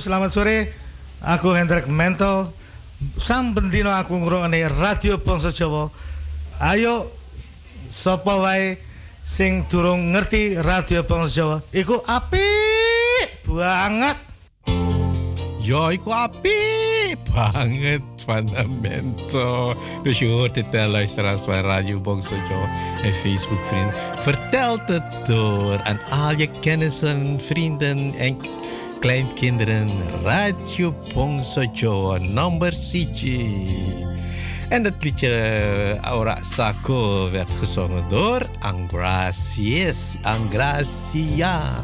selamat sore. Aku Hendrik Mento. Sam bendino aku ngrungokne Radio Bangsa Jawa. Ayo sapa wae sing durung ngerti Radio Bangsa Jawa, iku apik banget. Yo, iku api banget fundamento. Hoort het uh, luisteraars van Radio Bongsojo en Facebook vrienden. Vertel het door aan al je kennissen, vrienden en kleinkinderen. Radio Bongsojo, number CG. En dat liedje eh, Aura Sako werd gezongen door Angracias. Angracia.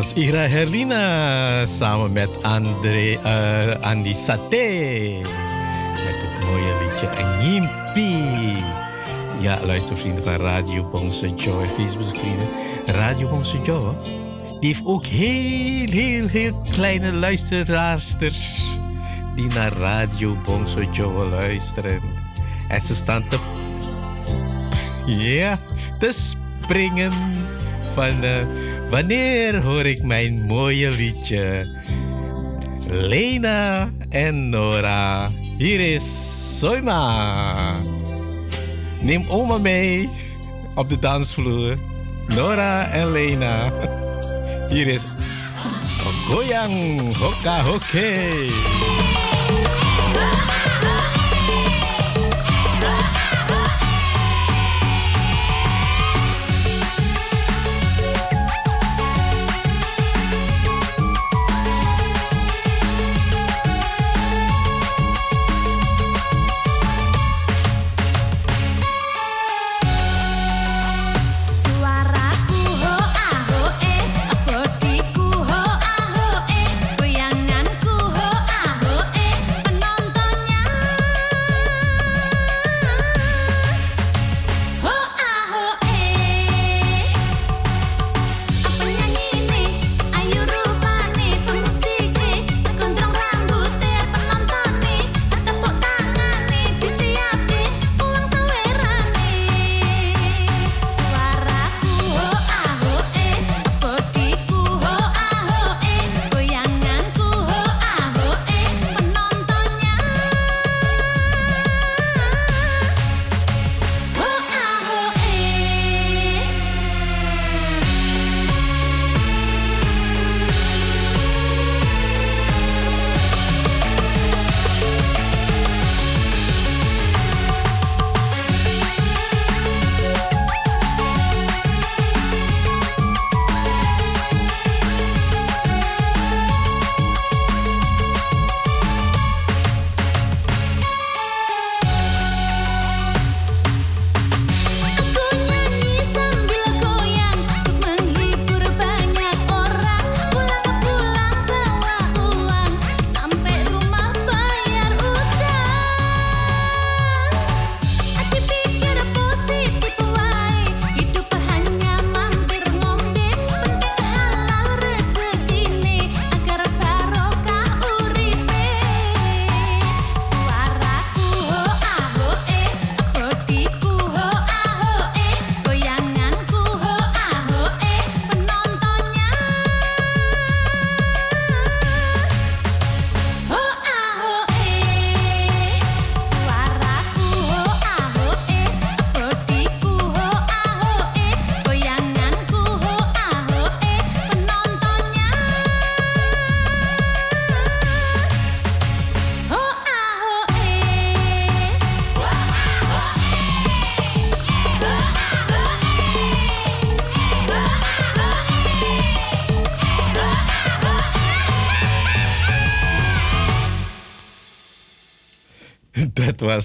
Was Ira Herlina samen met André, eh, Andy Saté. Met het mooie liedje Nyimpi. Ja, luistervrienden van Radio Bongse Joe en Facebook-vrienden. Radio Bongse Joe, die heeft ook heel, heel, heel kleine luisteraarsters. Die naar Radio Bongse Joe luisteren. En ze staan te ja, te springen van eh, wanneer hoor ik mijn mooie liedje. Lena en Nora, hier is Soima. Neem oma mee op de dansvloer. Nora en Lena. Hier is Goyang Hoka Hoke.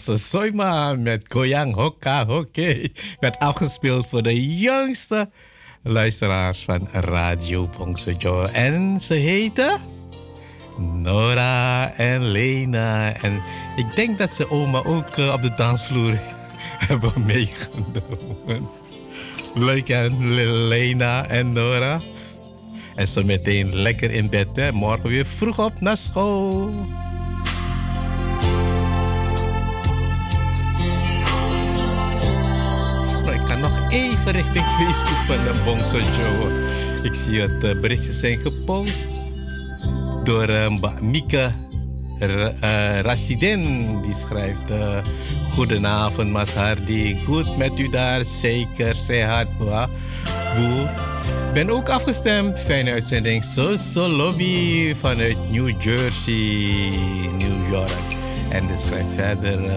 De Soima met Goyang Hoka Hoke. Werd afgespeeld voor de jongste luisteraars van Radio Bongso Joe. En ze heten Nora en Lena. En ik denk dat ze oma ook eh, op de dansvloer hebben meegenomen. Leuk hè, Lena en Nora. En zo meteen lekker in bed, hè. Morgen weer vroeg op naar school. Facebook van de Bongso Joe. Ik zie dat de berichtjes zijn gepost door uh, Mbak Mika eh. Die schrijft: eh, Goedenavond, Mas Hardy. Goed met u daar, zeker. Sehat, boa. Boe. Ben ook afgestemd. Fijne uitzending. Zo lobby vanuit New Jersey, New York. En die schrijft verder eh,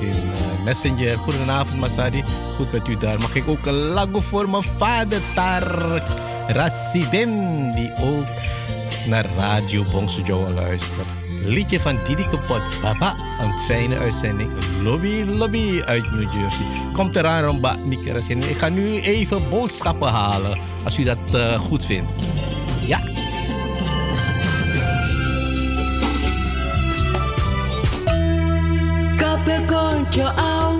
in eh, Messenger. Goedenavond, Masadi. Goed met u daar. Mag ik ook een lago voor mijn vader, Tarek Rassidin, die ook naar Radio Bongso Joe luistert. Liedje van Didi Kapot. Papa, een fijne uitzending. Lobby, lobby uit New Jersey. Komt eraan, Romba, Mika Rassidin. Ik ga nu even boodschappen halen, als u dat eh, goed vindt. We're going to our